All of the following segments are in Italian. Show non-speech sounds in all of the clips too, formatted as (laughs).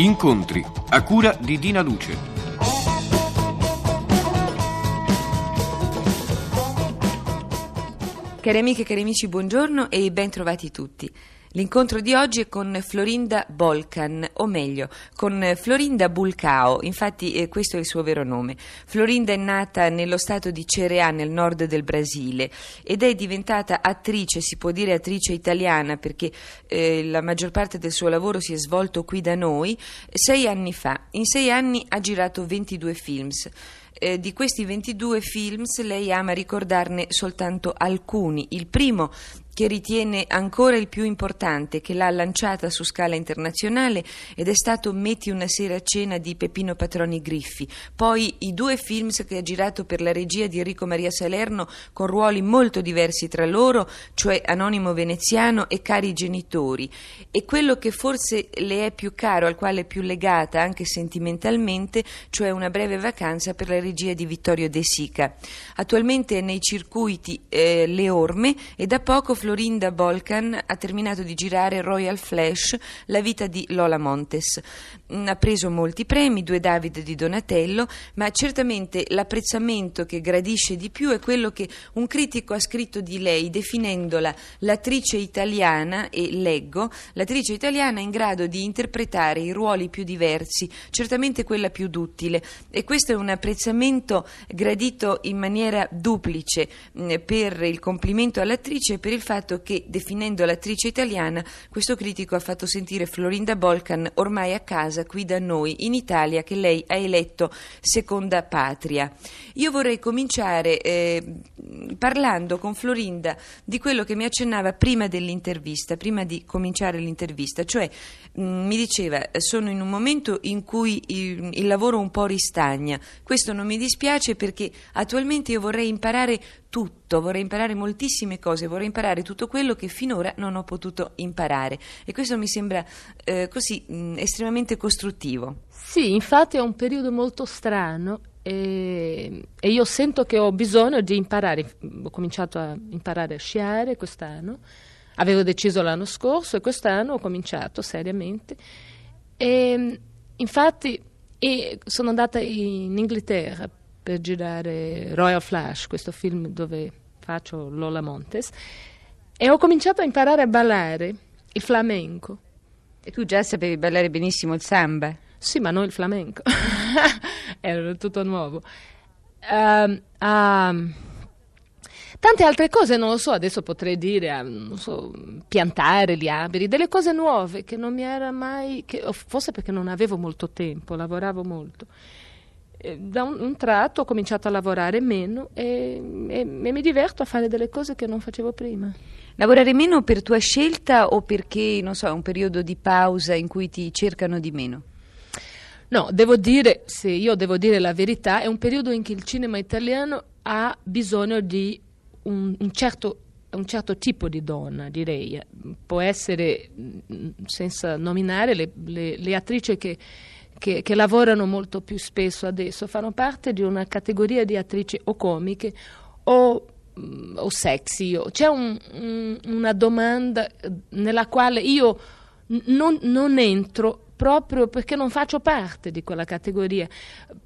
Incontri a cura di Dina Luce. Cari amiche cari amici, buongiorno e ben trovati tutti. L'incontro di oggi è con Florinda Bolcan, o meglio, con Florinda Bulcao, infatti eh, questo è il suo vero nome. Florinda è nata nello stato di Cereà, nel nord del Brasile, ed è diventata attrice, si può dire attrice italiana, perché eh, la maggior parte del suo lavoro si è svolto qui da noi, sei anni fa. In sei anni ha girato 22 films. Eh, di questi 22 films lei ama ricordarne soltanto alcuni. Il primo che ritiene ancora il più importante, che l'ha lanciata su scala internazionale ed è stato Metti una sera a cena di Peppino Patroni Griffi. Poi i due films che ha girato per la regia di Enrico Maria Salerno con ruoli molto diversi tra loro, cioè Anonimo Veneziano e Cari Genitori. E quello che forse le è più caro, al quale è più legata anche sentimentalmente, cioè Una breve vacanza per la regia di Vittorio De Sica. Attualmente è nei circuiti eh, Le Orme e da poco Florinda Bolcan ha terminato di girare Royal Flash, la vita di Lola Montes. Mm, ha preso molti premi, due David di Donatello, ma certamente l'apprezzamento che gradisce di più è quello che un critico ha scritto di lei, definendola l'attrice italiana, e leggo, l'attrice italiana in grado di interpretare i ruoli più diversi, certamente quella più duttile. E questo è un apprezzamento gradito in maniera duplice mm, per il complimento all'attrice e per il fatto che, definendo l'attrice italiana, questo critico ha fatto sentire Florinda Bolcan ormai a casa qui da noi, in Italia, che lei ha eletto seconda patria. Io vorrei cominciare eh, parlando con Florinda di quello che mi accennava prima dell'intervista, prima di cominciare l'intervista, cioè mh, mi diceva sono in un momento in cui il, il lavoro un po' ristagna. Questo non mi dispiace perché attualmente io vorrei imparare tutto, vorrei imparare moltissime cose, vorrei imparare tutto quello che finora non ho potuto imparare e questo mi sembra eh, così mh, mm, estremamente costruttivo. Sì, infatti è un periodo molto strano e, e, io sento che ho bisogno di imparare. Ho cominciato a imparare a sciare quest'anno, avevo deciso l'anno scorso e quest'anno ho cominciato seriamente. E, infatti e sono andata in Inghilterra per girare Royal Flash, questo film dove faccio Lola Montes, e ho cominciato a imparare a ballare il flamenco. E tu già sapevi ballare benissimo il samba? Sì, ma non il flamenco, (laughs) era tutto nuovo. Uh, uh, tante altre cose non lo so, adesso potrei dire, uh, so, piantare gli alberi, delle cose nuove che non mi era mai, che, forse perché non avevo molto tempo, lavoravo molto da un, un, tratto ho cominciato a lavorare meno e, e, e, mi diverto a fare delle cose che non facevo prima. Lavorare meno per tua scelta o perché, non so, è un periodo di pausa in cui ti cercano di meno? No, devo dire, se io devo dire la verità, è un periodo in cui il cinema italiano ha bisogno di un, un certo un certo tipo di donna, direi. Può essere, senza nominare, le, le, le attrici che che, che, lavorano molto più spesso adesso, fanno parte di una categoria di attrici o comiche o, mm, o sexy. C'è un, un, una domanda nella quale io non, non entro proprio perché non faccio parte di quella categoria,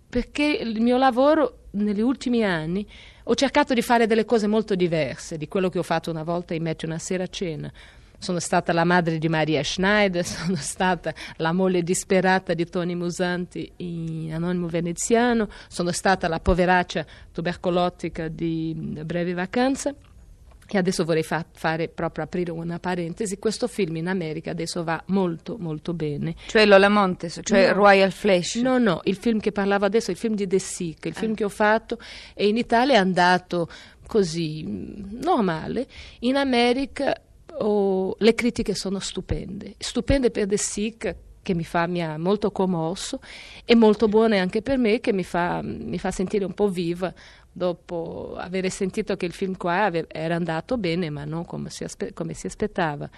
perché il mio lavoro negli ultimi anni ho cercato di fare delle cose molto diverse di quello che ho fatto una volta in Metti una sera a cena sono stata la madre di Maria Schneider, (laughs) sono stata la moglie disperata di Tony Musanti in Anonimo Veneziano, sono stata la poveraccia tubercolotica di Breve Vacanze. E adesso vorrei fa- fare proprio aprire una parentesi. Questo film in America adesso va molto molto bene. Cioè Lola Montes, cioè no. Royal Flash? No, no, il film che parlavo adesso il film di De Sica, il ah. film che ho fatto e in Italia è andato così normale. In America oh, le critiche sono stupende, stupende per The Sick che mi, fa, mi ha molto commosso e molto buone anche per me che mi fa, mi fa sentire un po' viva dopo aver sentito che il film qua era andato bene ma non come si, aspe- come si aspettava.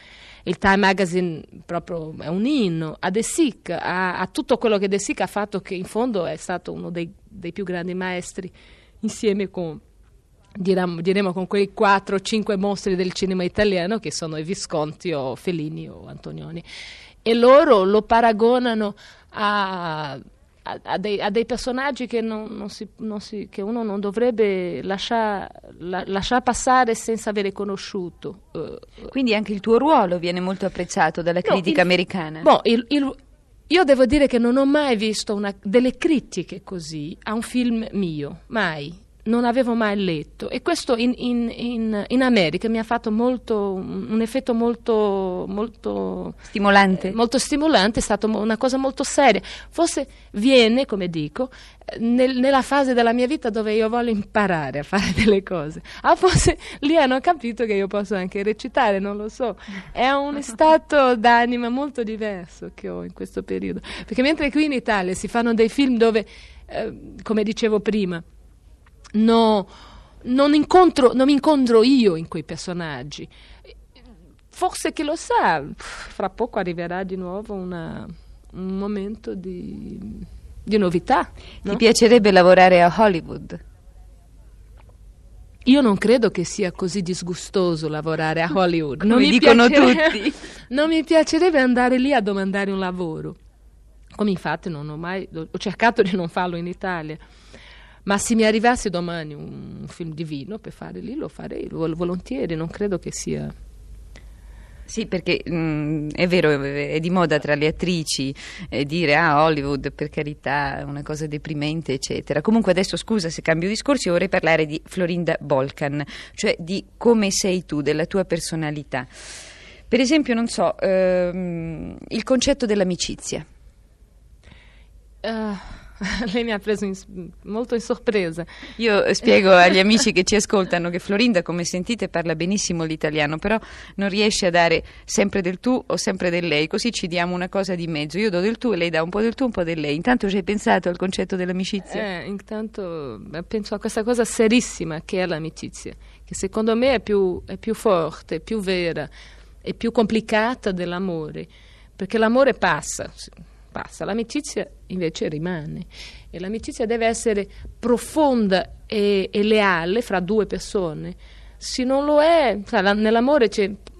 Il Time Magazine proprio è un inno a De Sick, a, a, tutto quello che De Sick ha fatto che in fondo è stato uno dei, dei più grandi maestri insieme con diremo, diremo con quei 4-5 mostri del cinema italiano che sono i Visconti o Fellini o Antonioni. E loro lo paragonano a a, dei, a, dei, personaggi che, non, non si, non si, che uno non dovrebbe lasciare la, lasciar passare senza avere conosciuto. Uh, Quindi anche il tuo ruolo viene molto apprezzato dalla critica il, americana. Boh, il, il, io devo dire che non ho mai visto una, delle critiche così a un film mio, mai non avevo mai letto e questo in, in, in, in America mi ha fatto molto, un effetto molto, molto stimolante. Eh, molto stimolante, è stata una cosa molto seria. Forse viene, come dico, nel, nella fase della mia vita dove io voglio imparare a fare (laughs) delle cose. Ah, forse lì hanno capito che io posso anche recitare, non lo so. È un (laughs) stato d'anima molto diverso che ho in questo periodo. Perché mentre qui in Italia si fanno dei film dove, eh, come dicevo prima, no, non, incontro, non mi incontro io in quei personaggi. Forse chi lo sa, fra poco arriverà di nuovo una, un momento di, di novità. No? Ti piacerebbe lavorare a Hollywood? Io non credo che sia così disgustoso lavorare a Hollywood. Non mi dicono tutti. (laughs) Non mi piacerebbe andare lì a domandare un lavoro. Come infatti non ho mai ho cercato di non farlo in Italia. Ma se mi arrivasse domani un film divino per fare lì, lo farei volentieri, non credo che sia... Sì, perché mh, mm, è vero, è di moda tra le attrici eh, dire ah Hollywood per carità è una cosa deprimente eccetera. Comunque adesso scusa se cambio discorso, io vorrei parlare di Florinda Bolkan, cioè di come sei tu, della tua personalità. Per esempio, non so, ehm, il concetto dell'amicizia. Uh (laughs) Lei mi ha preso in, molto in sorpresa. Io spiego (laughs) agli amici che ci ascoltano che Florinda, come sentite, parla benissimo l'italiano, però non riesce a dare sempre del tu o sempre del lei, così ci diamo una cosa di mezzo. Io do del tu e lei dà un po' del tu, un po' del lei. Intanto ci hai pensato al concetto dell'amicizia? Eh, intanto penso a questa cosa serissima che è l'amicizia, che secondo me è più, è più forte, più vera, è più complicata dell'amore, perché l'amore passa passa, l'amicizia invece rimane e l'amicizia deve essere profonda e, e leale fra due persone. Se non lo è, nell'amore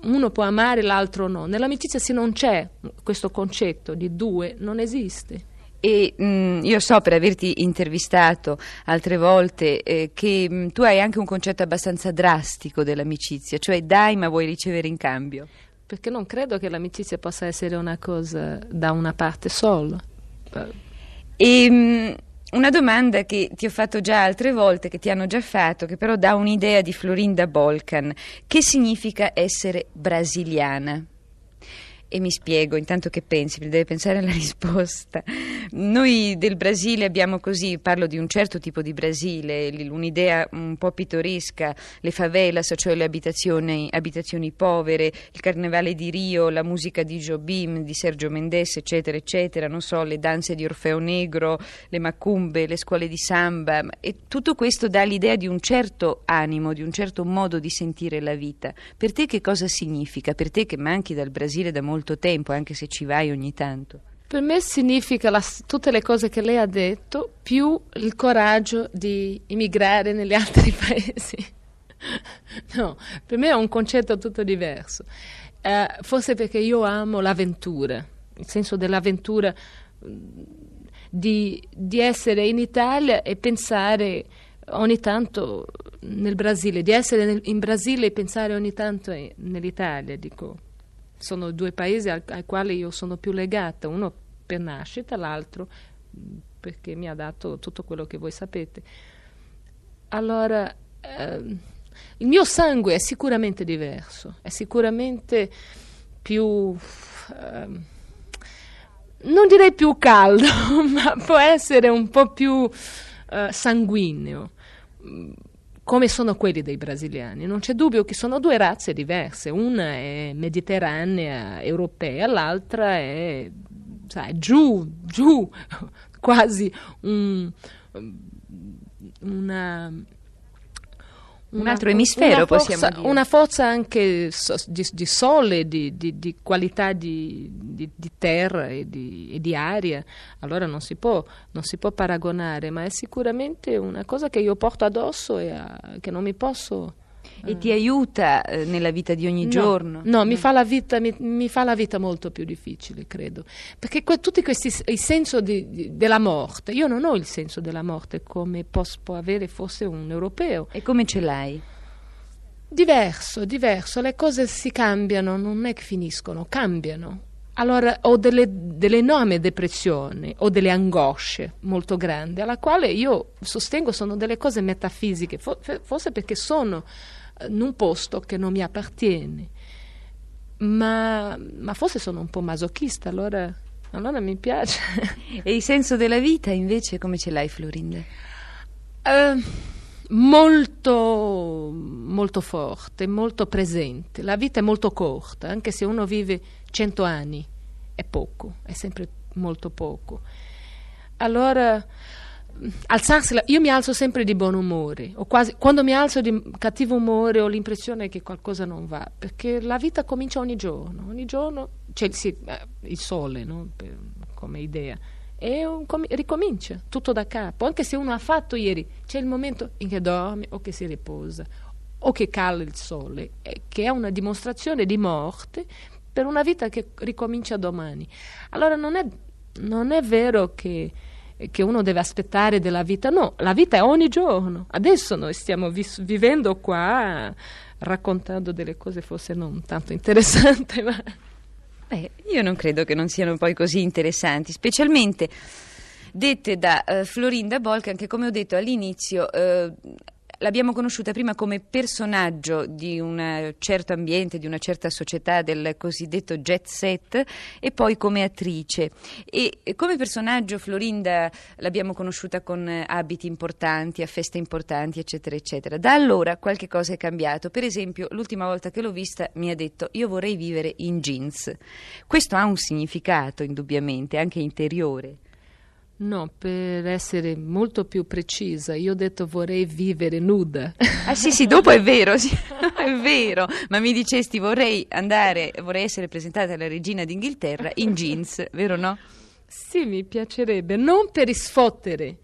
uno può amare, l'altro no. Nell'amicizia se non c'è questo concetto di due, non esiste. E mh, mm, io so per averti intervistato altre volte eh, che mh, mm, tu hai anche un concetto abbastanza drastico dell'amicizia, cioè dai ma vuoi ricevere in cambio perché non credo che l'amicizia possa essere una cosa da una parte sola. E, ehm, una domanda che ti ho fatto già altre volte, che ti hanno già fatto, che però dà un'idea di Florinda Bolkan. Che significa essere brasiliana? E mi spiego, intanto che pensi, deve pensare alla (laughs) risposta. Noi del Brasile abbiamo così, parlo di un certo tipo di Brasile, un'idea un po' pittoresca, le favelas, cioè le abitazioni, abitazioni povere, il carnevale di Rio, la musica di Jobim, di Sergio Mendes, eccetera, eccetera, non so, le danze di Orfeo Negro, le macumbe, le scuole di samba, e tutto questo dà l'idea di un certo animo, di un certo modo di sentire la vita. Per te che cosa significa? Per te che manchi dal Brasile da molto molto tempo, anche se ci vai ogni tanto. Per me significa la, tutte le cose che lei ha detto, più il coraggio di immigrare negli (laughs) altri paesi. no, per me è un concetto tutto diverso. Eh, forse perché io amo l'avventura, il senso dell'avventura mm, di, di essere in Italia e pensare ogni tanto nel Brasile, di essere nel, in Brasile e pensare ogni tanto nell'Italia, dico sono due paesi al, ai quali io sono più legata, uno per nascita, l'altro mm, perché mi ha dato tutto quello che voi sapete. Allora, ehm, il mio sangue è sicuramente diverso, è sicuramente più... Ehm, non direi più caldo, (laughs) ma può essere un po' più eh, sanguigno come sono quelli dei brasiliani. Non c'è dubbio che sono due razze diverse, una è mediterranea, europea, l'altra è sai, giù, giù, (laughs) quasi un, una un altro emisfero, una forza, possiamo dire. Una forza anche di, di sole, di, di, di qualità di, terra e, e di, aria. Allora non si, può, non si, può, paragonare, ma è sicuramente una cosa che io porto addosso e a, che non mi posso E mm. ti aiuta eh, nella vita di ogni no, giorno? No, mm. mi, fa vita, mi, mi, fa la vita, molto più difficile, credo. Perché que, tutti questi, il senso di, di, della morte, io non ho il senso della morte come posso, può avere forse un europeo. E come ce l'hai? Diverso, diverso, le cose si cambiano, non è che finiscono, cambiano. Allora ho delle, delle enormi depressioni o delle angosce molto grandi, alla quale io sostengo sono delle cose metafisiche, forse perché sono in un posto che non mi appartiene, ma, ma forse sono un po' masochista, allora, allora mi piace. E il senso della vita invece come ce l'hai Florinda? Uh, molto, molto forte, molto presente. La vita è molto corta, anche se uno vive cento anni, è poco, è sempre molto poco. Allora, alzarsi, io mi alzo sempre di buon umore, o quasi, quando mi alzo di cattivo umore ho l'impressione che qualcosa non va, perché la vita comincia ogni giorno, ogni giorno c'è sì, eh, il sole no? per, come idea e un, com- ricomincia tutto da capo, anche se uno ha fatto ieri, c'è il momento in che dorme o che si riposa o che cala il sole, eh, che è una dimostrazione di morte per una vita che ricomincia domani. Allora non è, non è vero che che uno deve aspettare della vita, no, la vita è ogni giorno. Adesso noi stiamo vis- vivendo qua raccontando delle cose forse non tanto interessanti, (laughs) ma Beh, io non credo che non siano poi così interessanti, specialmente dette da uh, Florinda Bolkan che come ho detto all'inizio uh, l'abbiamo conosciuta prima come personaggio di un certo ambiente, di una certa società del cosiddetto jet set e poi come attrice. E come personaggio Florinda l'abbiamo conosciuta con abiti importanti, a feste importanti, eccetera, eccetera. Da allora qualche cosa è cambiato. Per esempio, l'ultima volta che l'ho vista mi ha detto io vorrei vivere in jeans. Questo ha un significato, indubbiamente, anche interiore. No, per essere molto più precisa, io ho detto vorrei vivere nuda. Ah sì, sì, dopo è vero, sì, (laughs) è vero, ma mi dicesti vorrei andare, vorrei essere presentata alla regina d'Inghilterra in jeans, vero no? Sì, mi piacerebbe, non per sfottere,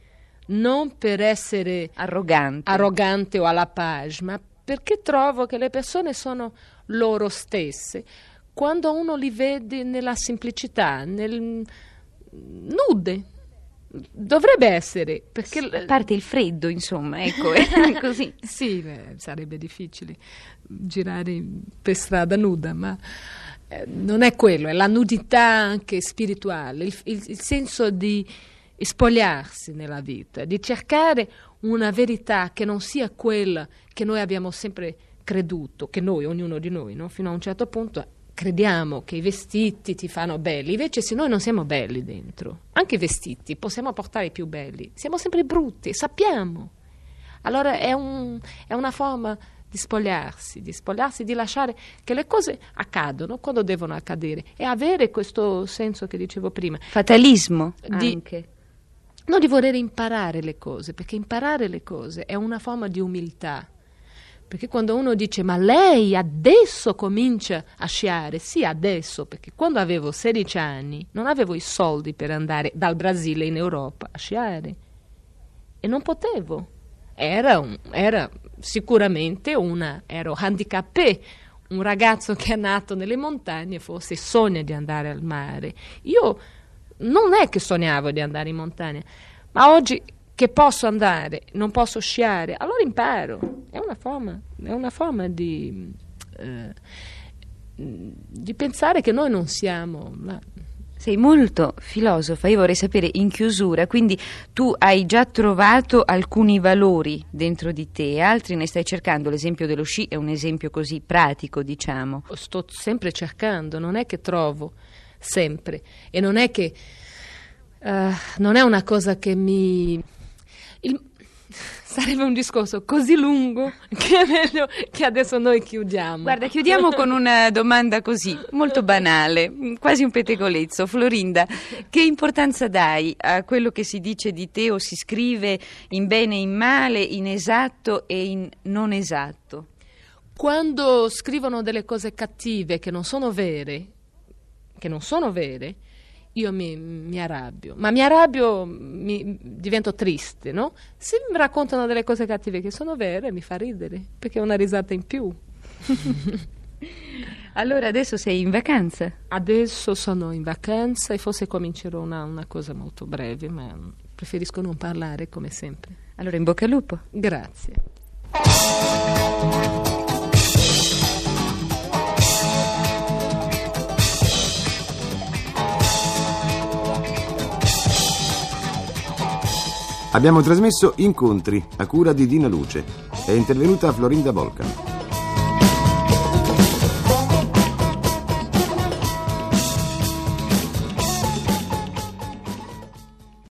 non per essere arrogante, arrogante o alla page, ma perché trovo che le persone sono loro stesse. Quando uno li vede nella semplicità, nel nude, Dovrebbe essere, perché... A parte il freddo, insomma, ecco, è (laughs) (laughs) così. sì, beh, sarebbe difficile girare per strada nuda, ma eh, non è quello, è la nudità anche spirituale, il, il, il senso di spogliarsi nella vita, di cercare una verità che non sia quella che noi abbiamo sempre creduto, che noi, ognuno di noi, no? fino a un certo punto crediamo che i vestiti ti fanno belli, invece se noi non siamo belli dentro, anche i vestiti possiamo portare i più belli, siamo sempre brutti, sappiamo. Allora è, un, è una forma di spogliarsi, di spogliarsi, di lasciare che le cose accadono quando devono accadere e avere questo senso che dicevo prima. Fatalismo di, anche. Non di voler imparare le cose, perché imparare le cose è una forma di umiltà perché quando uno dice ma lei adesso comincia a sciare, sì adesso, perché quando avevo 16 anni non avevo i soldi per andare dal Brasile in Europa a sciare e non potevo. Era, un, era sicuramente una, ero handicappé, un ragazzo che è nato nelle montagne forse sogna di andare al mare. Io non è che sognavo di andare in montagna, ma oggi che posso andare, non posso sciare, allora imparo. È una forma, è una forma di, eh, di, pensare che noi non siamo. Ma... Sei molto filosofa, io vorrei sapere in chiusura, quindi tu hai già trovato alcuni valori dentro di te, altri ne stai cercando, l'esempio dello sci è un esempio così pratico, diciamo. Sto sempre cercando, non è che trovo sempre e non è che uh, non è una cosa che mi il, (laughs) sarebbe un discorso così lungo (laughs) che è meglio che adesso noi chiudiamo. Guarda, chiudiamo con una domanda così, molto banale, quasi un pettegolezzo. Florinda, che importanza dai a quello che si dice di te o si scrive in bene e in male, in esatto e in non esatto? Quando scrivono delle cose cattive che non sono vere, che non sono vere, io mi, mi arrabbio, ma mi arrabbio, mi, divento triste, no? Se mi raccontano delle cose cattive che sono vere, mi fa ridere, perché è una risata in più. (laughs) allora adesso sei in vacanza? Adesso sono in vacanza e forse comincerò una, una cosa molto breve, ma preferisco non parlare come sempre. Allora in bocca al lupo. Grazie. Abbiamo trasmesso Incontri a cura di Dina Luce. È intervenuta Florinda Volcan.